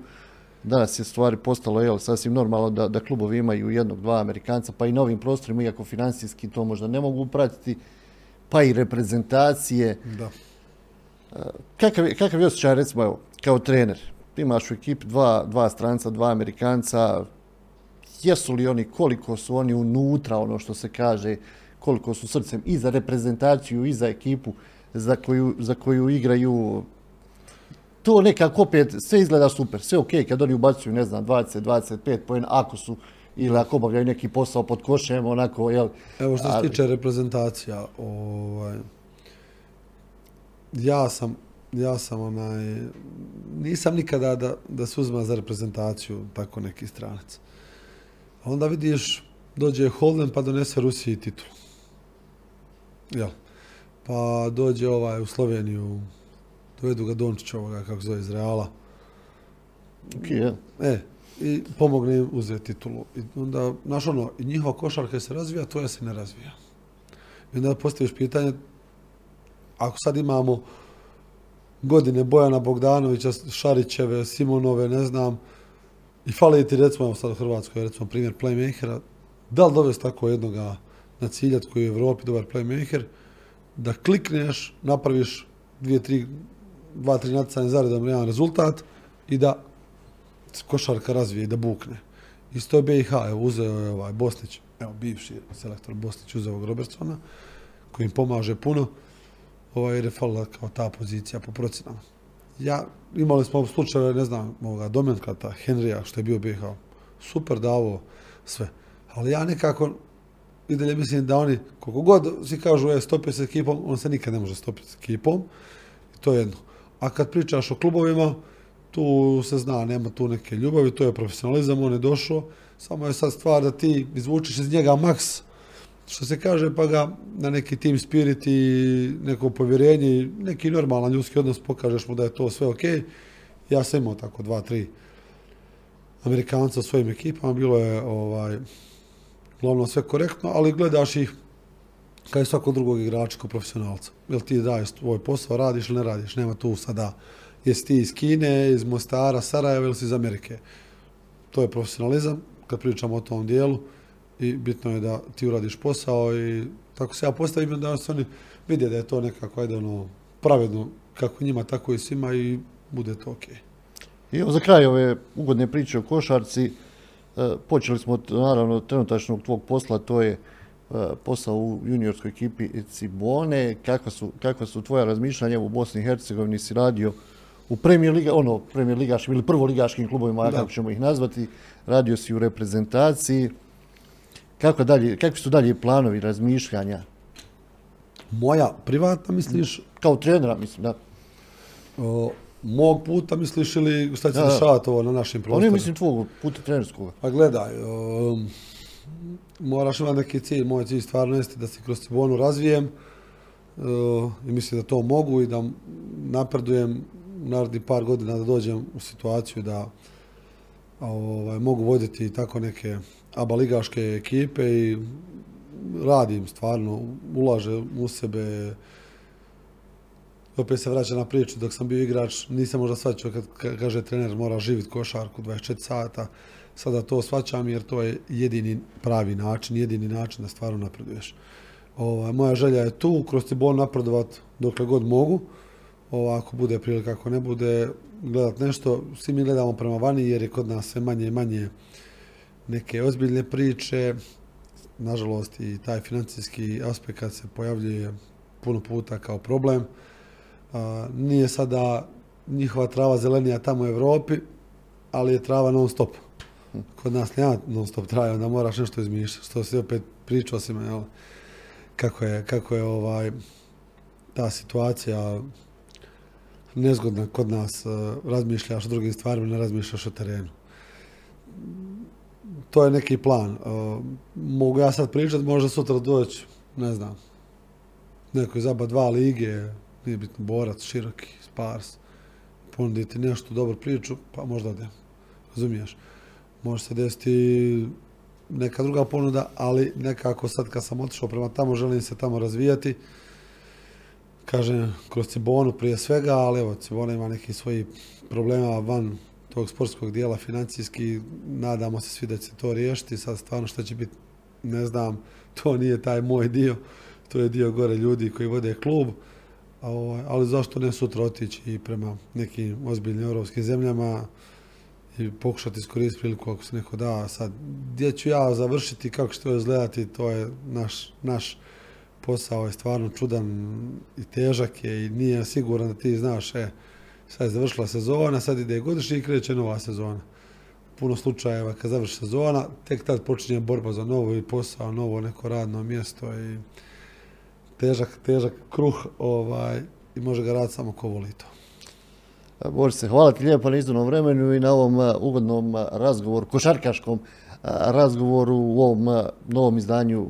danas je stvari postalo jel, sasvim normalno da, da klubovi imaju jednog, dva Amerikanca, pa i na ovim prostorima, iako financijski to možda ne mogu pratiti, pa i reprezentacije. Da. Kakav, je- kakav je osjećaj, recimo, evo, kao trener? Imaš u ekipi dva, dva stranca, dva Amerikanca, jesu li oni, koliko su oni unutra, ono što se kaže, koliko su srcem i za reprezentaciju i za ekipu za koju, za koju igraju to nekako opet sve izgleda super, sve ok kad oni ubacuju, ne znam, 20-25 poena ako su ili ako obavljaju neki posao pod košem, onako, jel? Evo što se ali- tiče reprezentacija, ovaj, ja sam, ja sam onaj, nisam nikada da, da se uzma za reprezentaciju tako neki stranac. A onda vidiš, dođe Holden pa donese Rusiji titulu. Jel? Pa dođe ovaj u Sloveniju, dovedu ga Dončić ovoga, kako zove, iz Reala. Jel? E, i pomogne im uzeti titulu. I onda, znaš ono, i njihova košarka se razvija, tvoja se ne razvija. I onda postaviš pitanje, ako sad imamo godine Bojana Bogdanovića, Šarićeve, Simonove, ne znam, i fali ti recimo, sad u Hrvatskoj, recimo primjer playmakera, da li dovesti tako jednoga na ciljat koji je u Evropi dobar playmaker, da klikneš, napraviš dvije, tri, dva, tri natjecanja zaredom jedan rezultat i da košarka razvije i da bukne. Isto je BiH, evo uzeo je ovaj Bosnić, evo bivši selektor Bosnić uzeo Robertsona, koji im pomaže puno, ovaj, jer je falila kao ta pozicija po procenama. Ja, imali smo slučajeve, ne znam, ovoga Domenkata, Henrija, što je bio BiH, super davo sve. Ali ja nekako i dalje mislim da oni, koliko god svi kažu, je stopio se ekipom, on se nikad ne može stopiti s ekipom. To je jedno. A kad pričaš o klubovima, tu se zna, nema tu neke ljubavi, to je profesionalizam, on je došao, samo je sad stvar da ti izvučiš iz njega maks, što se kaže, pa ga na neki team spirit i neko povjerenje, neki normalan ljudski odnos pokažeš mu da je to sve ok. Ja sam imao tako dva, tri Amerikanca u svojim ekipama, bilo je ovaj, uglavnom sve korektno, ali gledaš ih kao i svakog drugog igrača kao profesionalca. Jel ti daješ tvoj posao, radiš ili ne radiš, nema tu sada jesi ti iz Kine, iz Mostara, Sarajeva ili si iz Amerike. To je profesionalizam, kad pričamo o tom dijelu i bitno je da ti uradiš posao i tako se ja postavim da se oni vide da je to nekako ajde ono pravedno kako njima tako i svima i bude to okej. I za kraj ove ugodne priče o košarci, e, počeli smo od, naravno trenutačnog tvog posla, to je posao u juniorskoj ekipi Cibone, kakva su, kakva su tvoja razmišljanja u Bosni i Hercegovini, si radio u premijer liga, ono, premijer ligaškim ili prvoligaškim klubovima, kako ćemo ih nazvati, radio si u reprezentaciji, kako dalje, kakvi su dalje planovi razmišljanja, Moja privatna misliš, kao trenera, mislim, da. o, mog puta misliš ili šta će dešavati ovo na našim Oni prostorima? mislim tvog puta trenerskog. Pa gledaj, um, moraš imati neki cilj. Moj cilj stvarno jeste da se kroz Cibonu razvijem uh, i mislim da to mogu i da napredujem u narednih par godina da dođem u situaciju da ovaj, mogu voditi tako neke aba ligaške ekipe i radim stvarno, ulažem u sebe, opet se vraća na priču, dok sam bio igrač nisam možda shvaćao kad ka- kaže trener mora živjeti košarku 24 sata, sada to shvaćam jer to je jedini pravi način, jedini način da stvarno napreduješ. Ovaj, moja želja je tu, kroz Cibon napredovat dokle god mogu, Ovo, ako bude prilika, ako ne bude, gledat nešto, svi mi gledamo prema vani jer je kod nas sve manje i manje neke ozbiljne priče, nažalost i taj financijski aspekt se pojavljuje puno puta kao problem. A, nije sada njihova trava zelenija tamo u Europi, ali je trava non stop. Kod nas nema non stop trave, onda moraš nešto izmišljati. Što se opet pričao si me, kako je, kako je ovaj, ta situacija nezgodna kod nas, eh, razmišljaš o drugim stvarima, ne razmišljaš o terenu. To je neki plan. Eh, Mogu ja sad pričat, možda sutra doći, ne znam, neko iz dva lige, nije bitno, borac, široki, spars, ponuditi nešto, dobru priču, pa možda odem. Razumiješ? Može se desiti neka druga ponuda, ali nekako sad kad sam otišao prema tamo, želim se tamo razvijati. Kažem, kroz Cibonu prije svega, ali evo, Cibona ima neki svoji problema van tog sportskog dijela financijski, nadamo se svi da će to riješiti, sad stvarno što će biti, ne znam, to nije taj moj dio, to je dio gore ljudi koji vode klub, ovaj, ali zašto ne sutra otići i prema nekim ozbiljnim europskim zemljama i pokušati iskoristiti priliku ako se neko da. Sad, gdje ću ja završiti, kako će to izgledati, to je naš, naš posao je stvarno čudan i težak je i nije siguran da ti znaš, e, sad je završila sezona, sad ide godišnji i kreće nova sezona. Puno slučajeva kad završi sezona, tek tad počinje borba za novo i posao, novo neko radno mjesto i težak, težak kruh ovaj, i može ga raditi samo ko voli to. Boris, hvala ti lijepo na izdanom vremenu i na ovom ugodnom razgovoru, košarkaškom razgovoru u ovom novom izdanju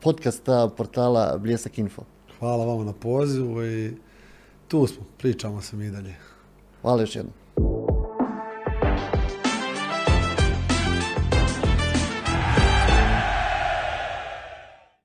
podcasta portala Bljesak Info. Hvala vama na pozivu i tu smo, pričamo se mi dalje. Hvala još jednom.